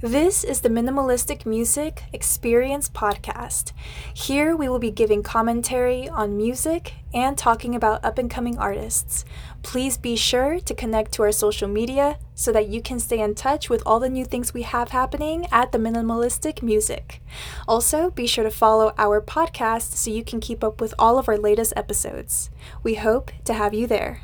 This is the Minimalistic Music Experience Podcast. Here we will be giving commentary on music and talking about up and coming artists. Please be sure to connect to our social media so that you can stay in touch with all the new things we have happening at the Minimalistic Music. Also, be sure to follow our podcast so you can keep up with all of our latest episodes. We hope to have you there.